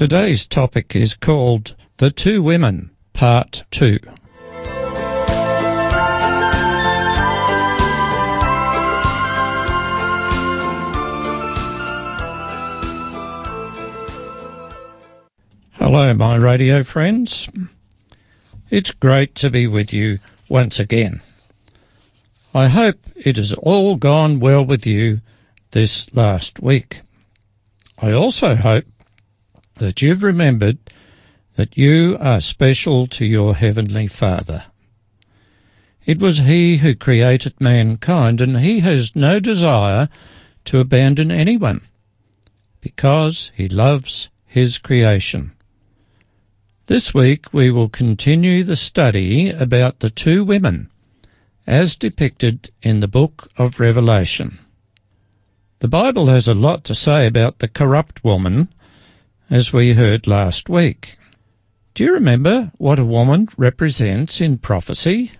Today's topic is called The Two Women, Part 2. Hello, my radio friends. It's great to be with you once again. I hope it has all gone well with you this last week. I also hope that you've remembered that you are special to your Heavenly Father. It was He who created mankind, and He has no desire to abandon anyone because He loves His creation. This week we will continue the study about the two women as depicted in the book of Revelation. The Bible has a lot to say about the corrupt woman, as we heard last week. Do you remember what a woman represents in prophecy?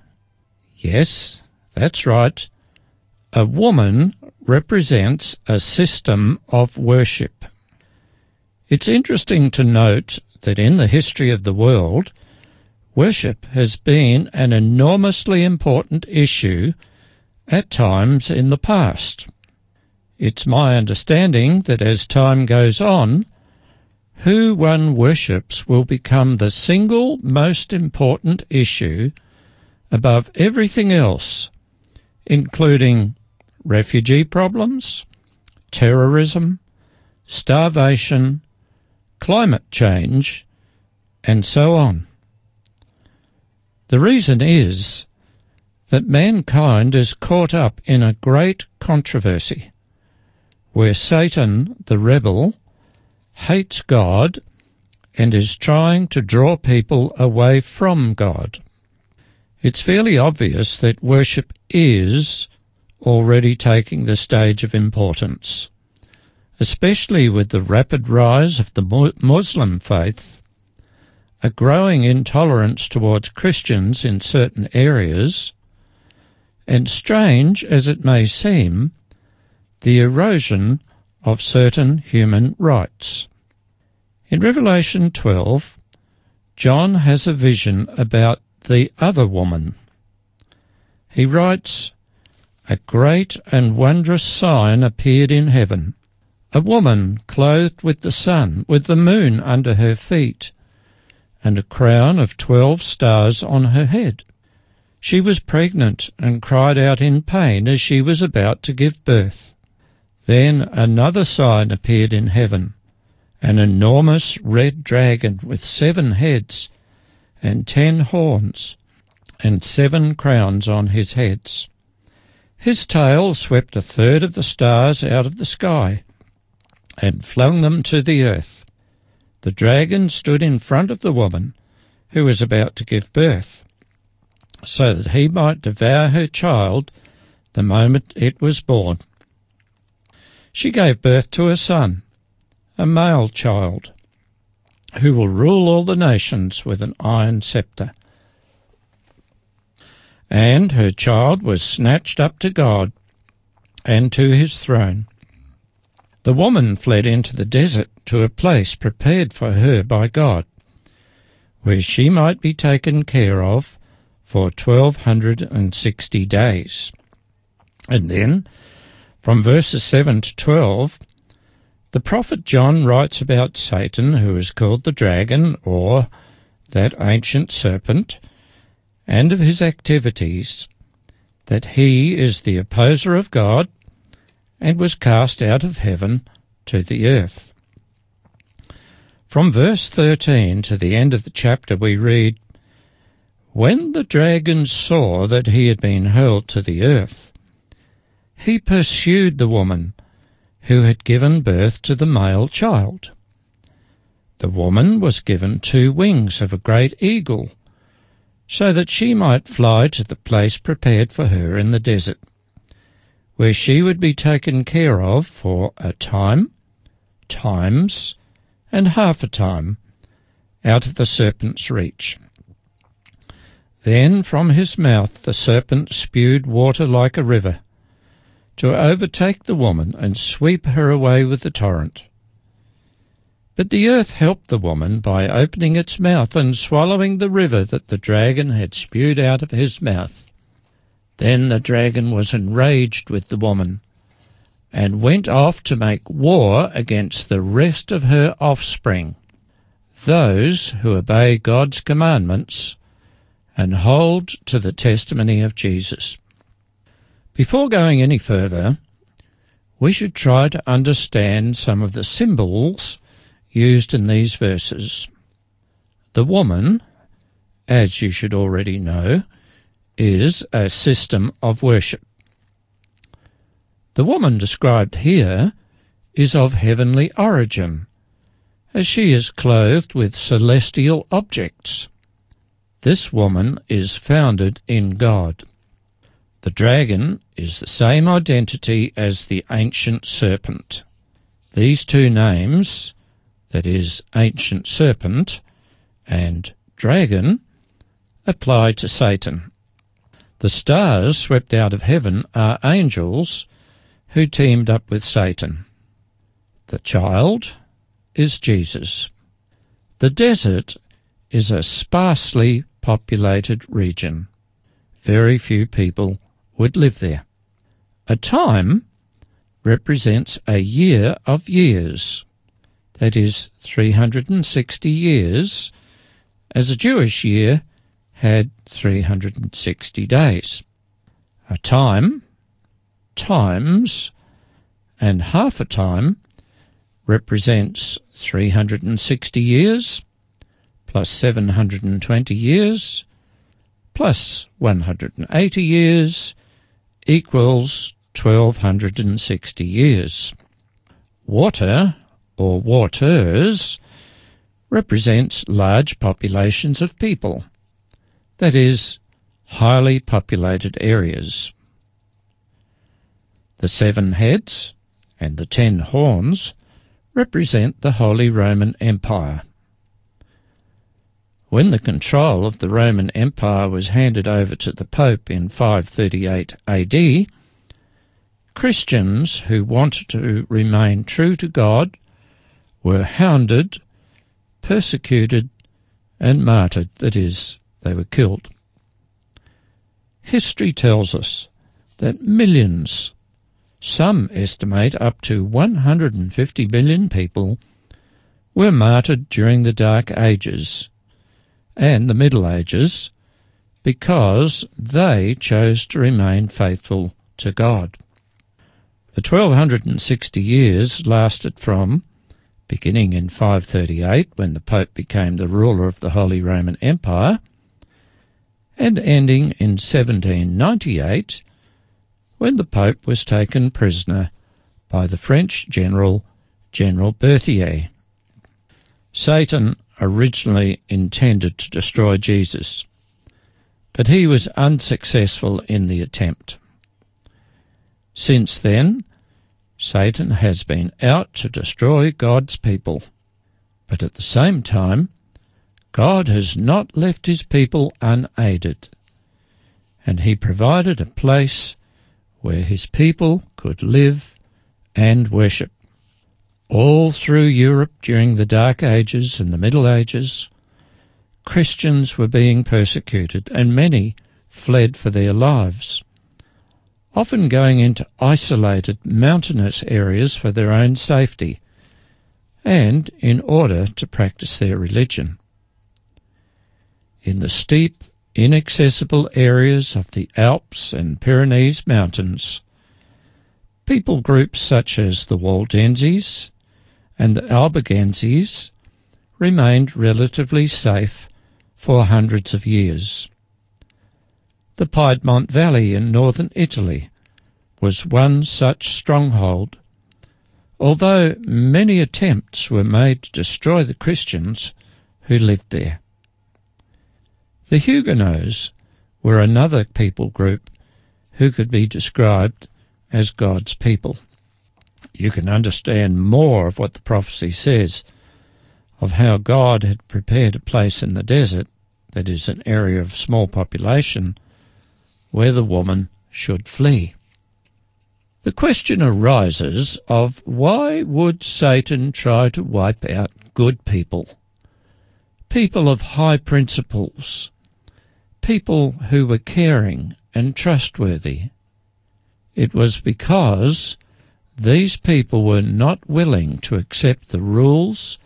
Yes, that's right. A woman represents a system of worship. It's interesting to note that in the history of the world, worship has been an enormously important issue at times in the past. It's my understanding that as time goes on, who one worships will become the single most important issue above everything else, including refugee problems, terrorism, starvation, climate change, and so on. The reason is that mankind is caught up in a great controversy where Satan, the rebel, hates God and is trying to draw people away from God. It's fairly obvious that worship is already taking the stage of importance especially with the rapid rise of the Muslim faith, a growing intolerance towards Christians in certain areas, and strange as it may seem, the erosion of certain human rights. In Revelation 12, John has a vision about the other woman. He writes, A great and wondrous sign appeared in heaven a woman clothed with the sun, with the moon under her feet, and a crown of twelve stars on her head. She was pregnant and cried out in pain as she was about to give birth. Then another sign appeared in heaven an enormous red dragon with seven heads and ten horns and seven crowns on his heads. His tail swept a third of the stars out of the sky and flung them to the earth. The dragon stood in front of the woman who was about to give birth, so that he might devour her child the moment it was born. She gave birth to a son, a male child, who will rule all the nations with an iron sceptre. And her child was snatched up to God and to his throne. The woman fled into the desert to a place prepared for her by God, where she might be taken care of for twelve hundred and sixty days. And then, from verses 7 to 12, the prophet John writes about Satan, who is called the dragon, or that ancient serpent, and of his activities, that he is the opposer of God, and was cast out of heaven to the earth. From verse 13 to the end of the chapter, we read When the dragon saw that he had been hurled to the earth, he pursued the woman who had given birth to the male child. The woman was given two wings of a great eagle, so that she might fly to the place prepared for her in the desert where she would be taken care of for a time, times, and half a time out of the serpent's reach. Then from his mouth the serpent spewed water like a river, to overtake the woman and sweep her away with the torrent. But the earth helped the woman by opening its mouth and swallowing the river that the dragon had spewed out of his mouth. Then the dragon was enraged with the woman and went off to make war against the rest of her offspring, those who obey God's commandments and hold to the testimony of Jesus. Before going any further, we should try to understand some of the symbols used in these verses. The woman, as you should already know, is a system of worship. The woman described here is of heavenly origin, as she is clothed with celestial objects. This woman is founded in God. The dragon is the same identity as the ancient serpent. These two names, that is, ancient serpent and dragon, apply to Satan. The stars swept out of heaven are angels who teamed up with Satan. The child is Jesus. The desert is a sparsely populated region. Very few people would live there. A time represents a year of years, that is, 360 years, as a Jewish year had 360 days. A time, times, and half a time represents 360 years, plus 720 years, plus 180 years, equals 1260 years. Water, or waters, represents large populations of people, that is, highly populated areas. The seven heads and the ten horns represent the Holy Roman Empire. When the control of the Roman Empire was handed over to the Pope in 538 AD, Christians who wanted to remain true to God were hounded, persecuted, and martyred, that is, they were killed. History tells us that millions, some estimate up to 150 million people, were martyred during the Dark Ages and the Middle Ages because they chose to remain faithful to God. The 1260 years lasted from beginning in 538 when the Pope became the ruler of the Holy Roman Empire and ending in 1798 when the Pope was taken prisoner by the French general General Berthier. Satan originally intended to destroy Jesus, but he was unsuccessful in the attempt. Since then, Satan has been out to destroy God's people, but at the same time, God has not left his people unaided, and he provided a place where his people could live and worship. All through Europe during the Dark Ages and the Middle Ages, Christians were being persecuted, and many fled for their lives, often going into isolated mountainous areas for their own safety and in order to practice their religion. In the steep, inaccessible areas of the Alps and Pyrenees mountains, people groups such as the Waldenses, and the Albigenses remained relatively safe for hundreds of years. The Piedmont Valley in northern Italy was one such stronghold, although many attempts were made to destroy the Christians who lived there. The Huguenots were another people group who could be described as God's people you can understand more of what the prophecy says of how God had prepared a place in the desert, that is, an area of small population, where the woman should flee. The question arises of why would Satan try to wipe out good people, people of high principles, people who were caring and trustworthy. It was because these people were not willing to accept the rules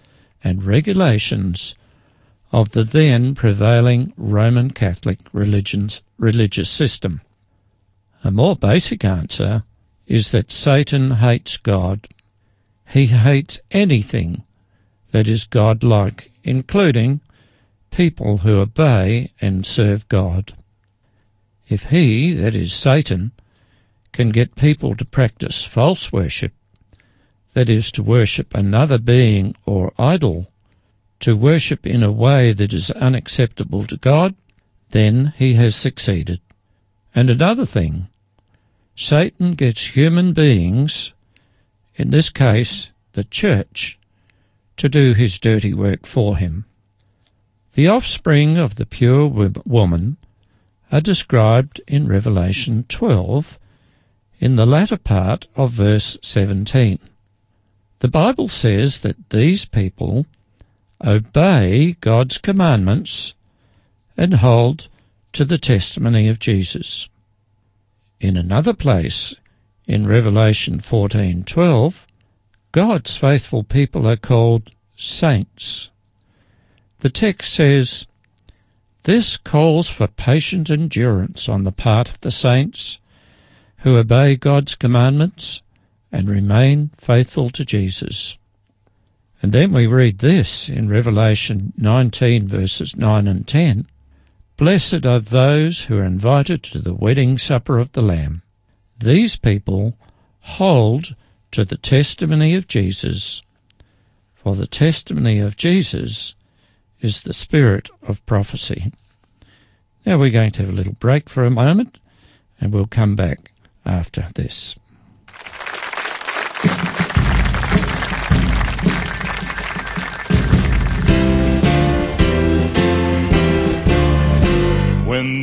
and regulations of the then prevailing Roman Catholic religion's, religious system. A more basic answer is that Satan hates God. He hates anything that is God-like, including people who obey and serve God. If he, that is Satan, can get people to practice false worship, that is, to worship another being or idol, to worship in a way that is unacceptable to God, then he has succeeded. And another thing, Satan gets human beings, in this case the church, to do his dirty work for him. The offspring of the pure woman are described in Revelation 12 in the latter part of verse 17. The Bible says that these people obey God's commandments and hold to the testimony of Jesus. In another place, in Revelation 14:12, God's faithful people are called saints. The text says, This calls for patient endurance on the part of the saints who obey God's commandments and remain faithful to Jesus. And then we read this in Revelation 19, verses 9 and 10 Blessed are those who are invited to the wedding supper of the Lamb. These people hold to the testimony of Jesus, for the testimony of Jesus is the spirit of prophecy. Now we're going to have a little break for a moment, and we'll come back after this.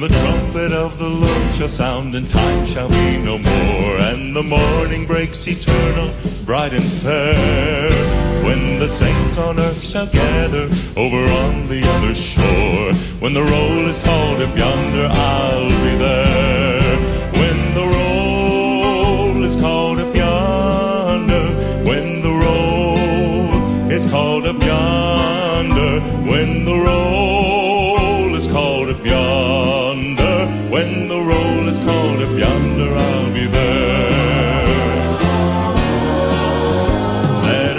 The trumpet of the Lord shall sound and time shall be no more, and the morning breaks eternal, bright and fair. When the saints on earth shall gather over on the other shore, when the roll is called up yonder, I'll be there.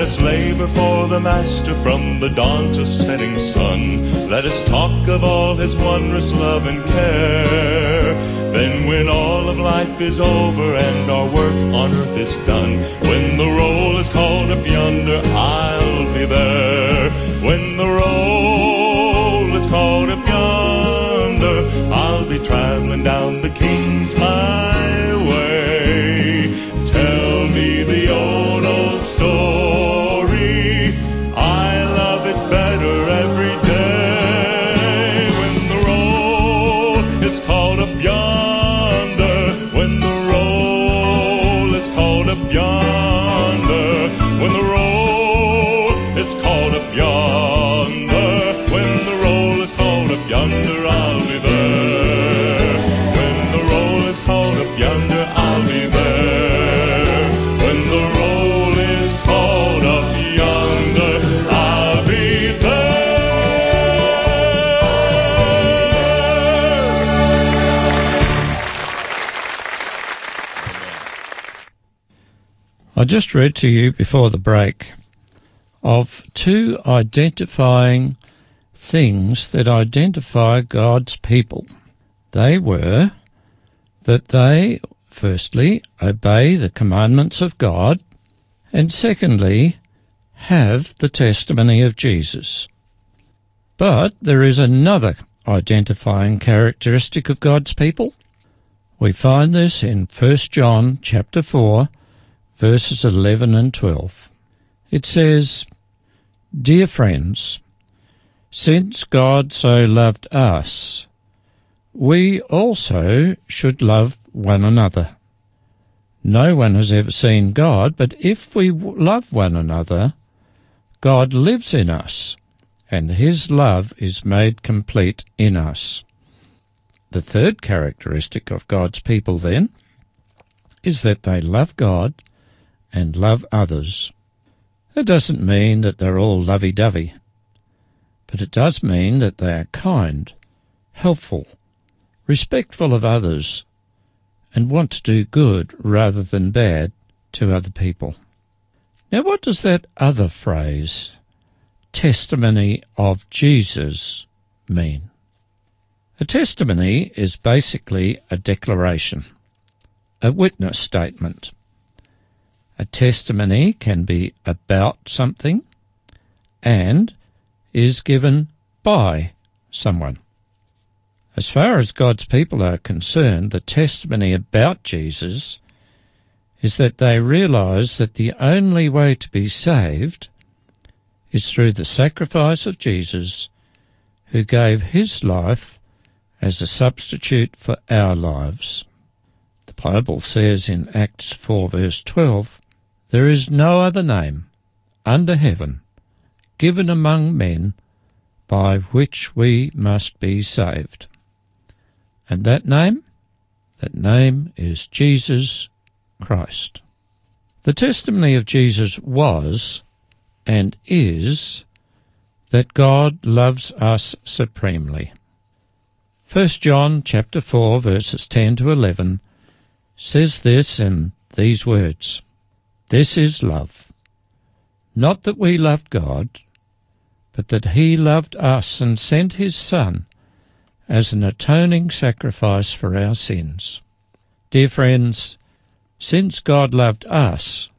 Us labor for the Master from the dawn to setting sun. Let us talk of all his wondrous love and care. Then, when all of life is over and our work on earth is done, when the roll is called up yonder, I'll be there. When the roll is called up yonder, I'll be traveling down the King's highway. I just read to you before the break of two identifying things that identify God's people. They were that they, firstly, obey the commandments of God, and secondly, have the testimony of Jesus. But there is another identifying characteristic of God's people. We find this in 1 John chapter 4 verses 11 and 12. It says, Dear friends, since God so loved us, we also should love one another. No one has ever seen God, but if we love one another, God lives in us, and his love is made complete in us. The third characteristic of God's people, then, is that they love God and love others. It doesn't mean that they're all lovey dovey, but it does mean that they are kind, helpful, respectful of others, and want to do good rather than bad to other people. Now, what does that other phrase, testimony of Jesus, mean? A testimony is basically a declaration, a witness statement. A testimony can be about something and is given by someone. As far as God's people are concerned, the testimony about Jesus is that they realize that the only way to be saved is through the sacrifice of Jesus, who gave his life as a substitute for our lives. The Bible says in Acts 4 verse 12, There is no other name under heaven given among men by which we must be saved. And that name? That name is Jesus Christ. The testimony of Jesus was and is that God loves us supremely. 1 John chapter 4 verses 10 to 11 says this in these words, This is love, not that we loved God, but that he loved us and sent his Son as an atoning sacrifice for our sins. Dear friends, since God loved us,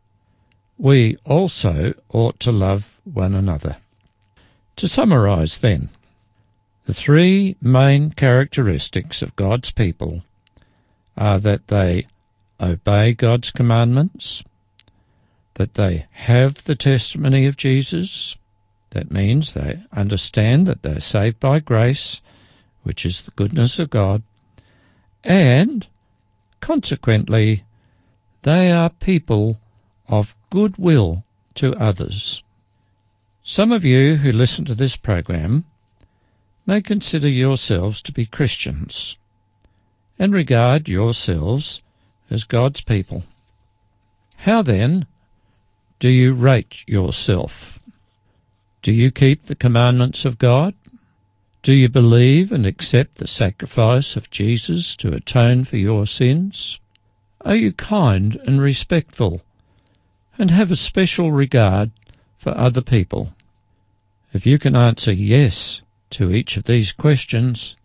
we also ought to love one another. To summarize then, the three main characteristics of God's people are that they obey God's commandments, that they have the testimony of Jesus, that means they understand that they're saved by grace which is the goodness of God, and consequently, they are people of goodwill to others. Some of you who listen to this program may consider yourselves to be Christians and regard yourselves as God's people. How then do you rate yourself? Do you keep the commandments of God? Do you believe and accept the sacrifice of Jesus to atone for your sins? Are you kind and respectful and have a special regard for other people? If you can answer yes to each of these questions,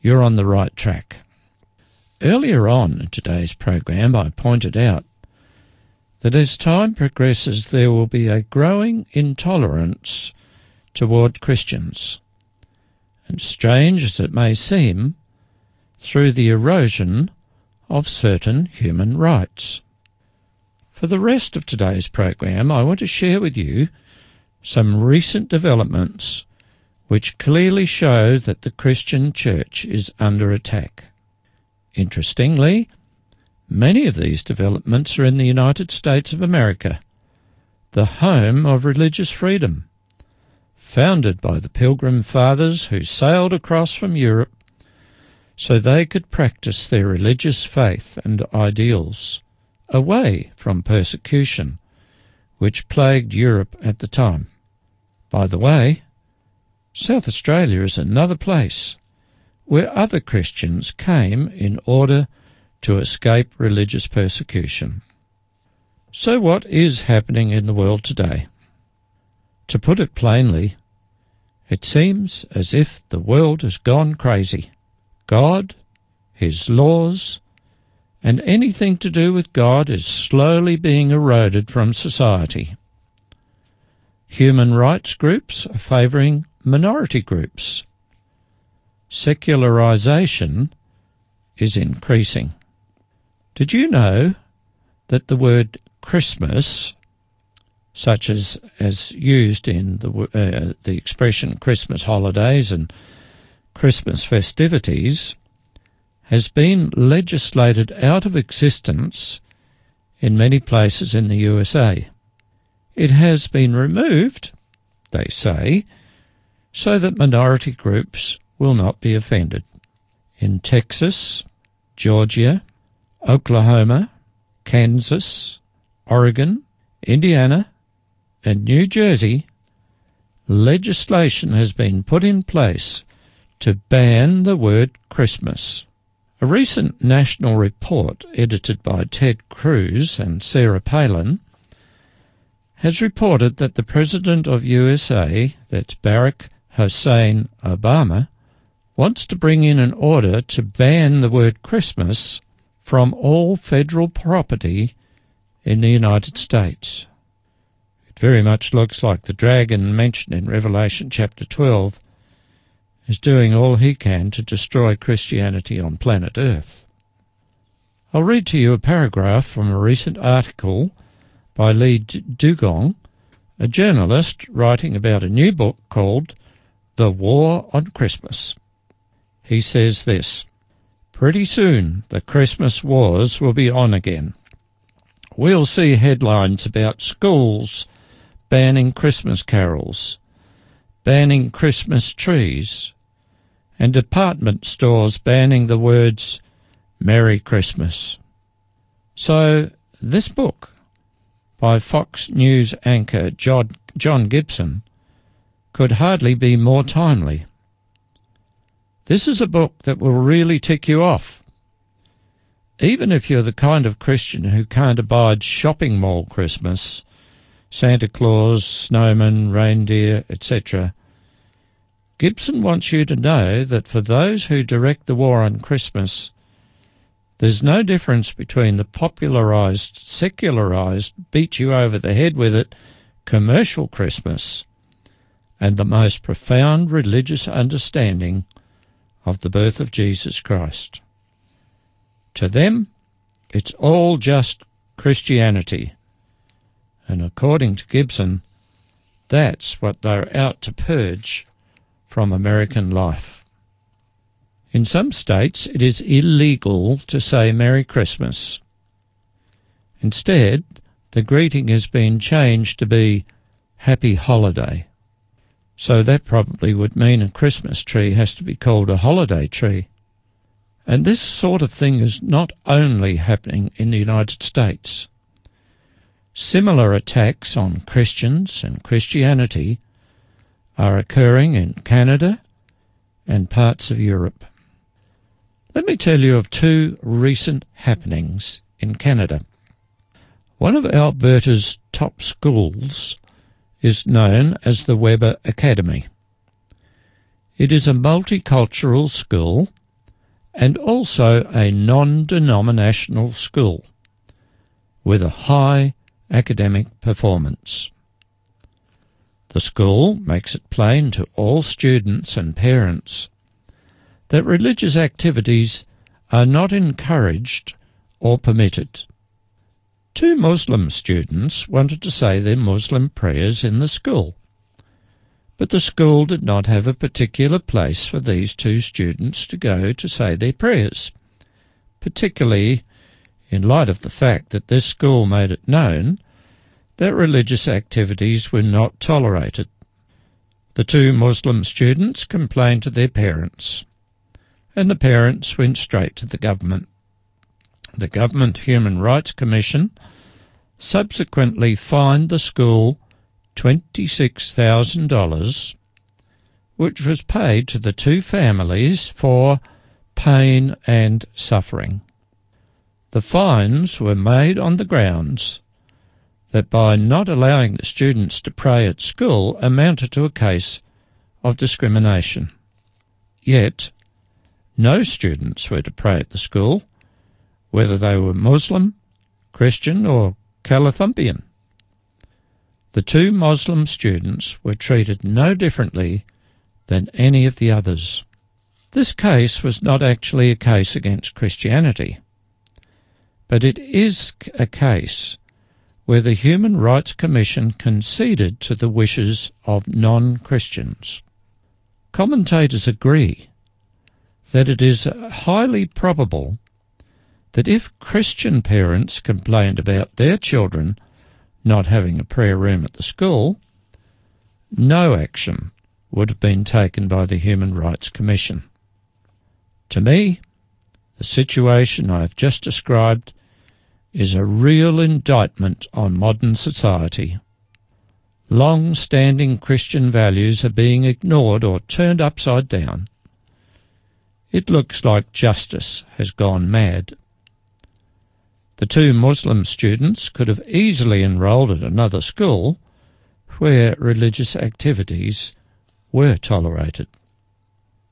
you're on the right track. Earlier on in today's program, I pointed out that as time progresses, there will be a growing intolerance toward Christians and strange as it may seem, through the erosion of certain human rights. For the rest of today's program, I want to share with you some recent developments which clearly show that the Christian church is under attack. Interestingly, many of these developments are in the United States of America, the home of religious freedom founded by the Pilgrim Fathers who sailed across from Europe so they could practice their religious faith and ideals away from persecution which plagued Europe at the time. By the way, South Australia is another place where other Christians came in order to escape religious persecution. So, what is happening in the world today? To put it plainly, it seems as if the world has gone crazy. God, His laws, and anything to do with God is slowly being eroded from society. Human rights groups are favouring minority groups. Secularization is increasing. Did you know that the word Christmas such as as used in the uh, the expression Christmas holidays and Christmas festivities, has been legislated out of existence in many places in the USA. It has been removed, they say, so that minority groups will not be offended. In Texas, Georgia, Oklahoma, Kansas, Oregon, Indiana, and New Jersey, legislation has been put in place to ban the word Christmas. A recent national report edited by Ted Cruz and Sarah Palin has reported that the President of USA, that's Barack Hussein Obama, wants to bring in an order to ban the word Christmas from all federal property in the United States. It very much looks like the dragon mentioned in Revelation chapter 12 is doing all he can to destroy Christianity on planet Earth. I'll read to you a paragraph from a recent article by Lee Duigon, a journalist writing about a new book called The War on Christmas. He says this Pretty soon the Christmas wars will be on again. We'll see headlines about schools banning Christmas carols, banning Christmas trees, and department stores banning the words Merry Christmas. So, this book by Fox News anchor John, Gibson could hardly be more timely. This is a book that will really tick you off. Even if you're the kind of Christian who can't abide shopping mall Christmas, Santa Claus, snowmen, reindeer, etc., Gibson wants you to know that for those who direct the war on Christmas, there's no difference between the popularized, secularized, beat you over the head with it commercial Christmas and the most profound religious understanding of the birth of Jesus Christ. To them, it's all just Christianity. And according to Gibson, that's what they're out to purge from American life. In some states, it is illegal to say Merry Christmas. Instead, the greeting has been changed to be Happy Holiday. So that probably would mean a Christmas tree has to be called a holiday tree. And this sort of thing is not only happening in the United States. Similar attacks on Christians and Christianity are occurring in Canada and parts of Europe. Let me tell you of two recent happenings in Canada. One of Alberta's top schools is known as the Webber Academy. It is a multicultural school and also a non-denominational school with a high academic performance. The school makes it plain to all students and parents that religious activities are not encouraged or permitted. Two Muslim students wanted to say their Muslim prayers in the school, but the school did not have a particular place for these two students to go to say their prayers, particularly in light of the fact that this school made it known that religious activities were not tolerated. The two Muslim students complained to their parents, and the parents went straight to the government. The Government Human Rights Commission subsequently fined the school $26,000, which was paid to the two families for pain and suffering. The fines were made on the grounds that by not allowing the students to pray at school amounted to a case of discrimination. Yet, no students were to pray at the school, whether they were Muslim, Christian, or Calathumpian. The two Muslim students were treated no differently than any of the others. This case was not actually a case against Christianity, but it is a case where the Human Rights Commission conceded to the wishes of non Christians. Commentators agree that it is highly probable that if Christian parents complained about their children not having a prayer room at the school, no action would have been taken by the Human Rights Commission. To me, the situation I have just described is a real indictment on modern society. Long standing Christian values are being ignored or turned upside down. It looks like justice has gone mad. The two Muslim students could have easily enrolled at another school where religious activities were tolerated.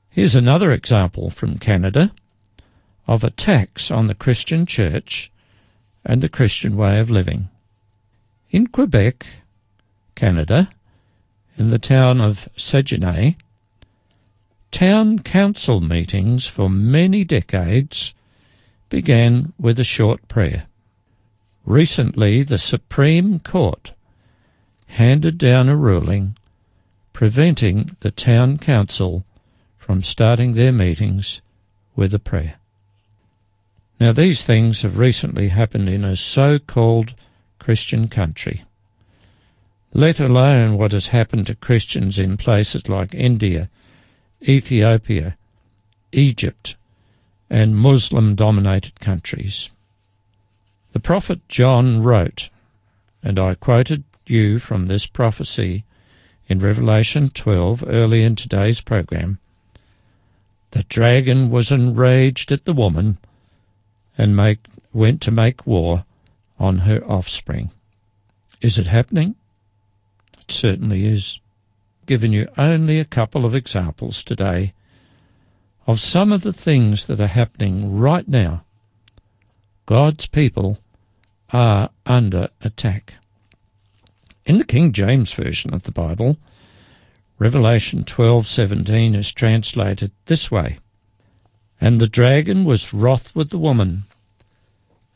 Here's another example from Canada of attacks on the Christian church and the Christian way of living. In Quebec, Canada, in the town of Saguenay, town council meetings for many decades began with a short prayer. Recently, the Supreme Court handed down a ruling preventing the town council from starting their meetings with a prayer. Now, these things have recently happened in a so called Christian country, let alone what has happened to Christians in places like India, Ethiopia, Egypt, and Muslim dominated countries. The prophet John wrote, and I quoted you from this prophecy in Revelation 12 early in today's program. The dragon was enraged at the woman and make, went to make war on her offspring. Is it happening? It certainly is. Given you only a couple of examples today of some of the things that are happening right now. God's people are under attack. In the King James Version of the Bible, Revelation 12:17 is translated this way: And the dragon was wroth with the woman,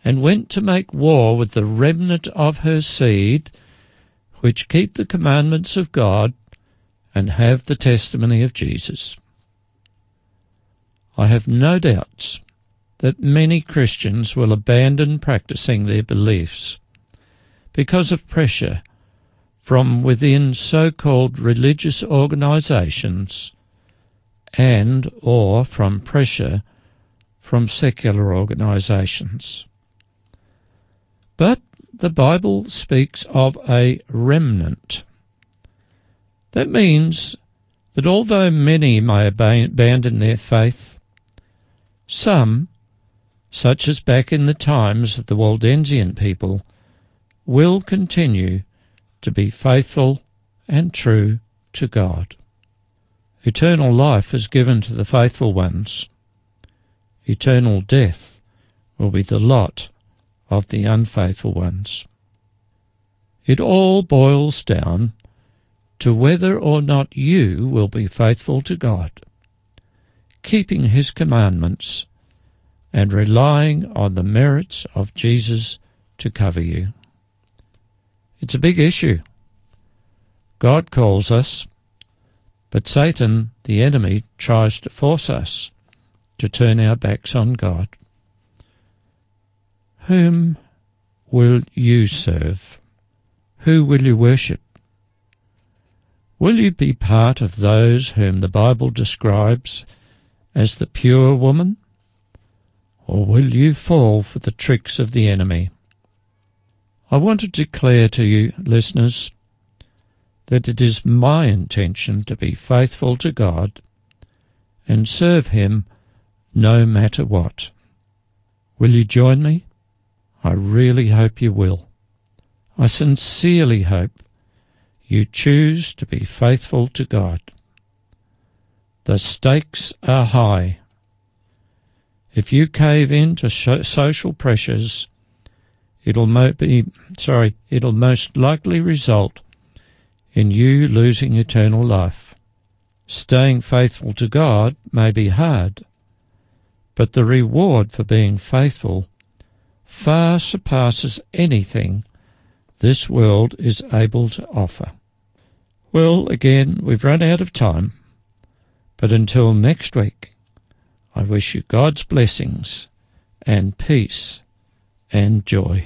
and went to make war with the remnant of her seed, which keep the commandments of God and have the testimony of Jesus. I have no doubts that many Christians will abandon practicing their beliefs because of pressure from within so-called religious organizations and or from pressure from secular organizations. But the Bible speaks of a remnant. That means that although many may abandon their faith, some, such as back in the times of the Waldensian people, will continue to be faithful and true to God. Eternal life is given to the faithful ones. Eternal death will be the lot of the unfaithful ones. It all boils down to whether or not you will be faithful to God, keeping His commandments and relying on the merits of Jesus to cover you. It's a big issue. God calls us, but Satan, the enemy, tries to force us to turn our backs on God. Whom will you serve? Who will you worship? Will you be part of those whom the Bible describes as the pure woman? Or will you fall for the tricks of the enemy? I want to declare to you, listeners, that it is my intention to be faithful to God and serve Him no matter what. Will you join me? I really hope you will. I sincerely hope you choose to be faithful to God. The stakes are high. If you cave in to social pressures, it'll mo- be sorry, it'll most likely result in you losing eternal life. Staying faithful to God may be hard, but the reward for being faithful far surpasses anything this world is able to offer. Well, again, we've run out of time, but until next week, I wish you God's blessings and peace and joy.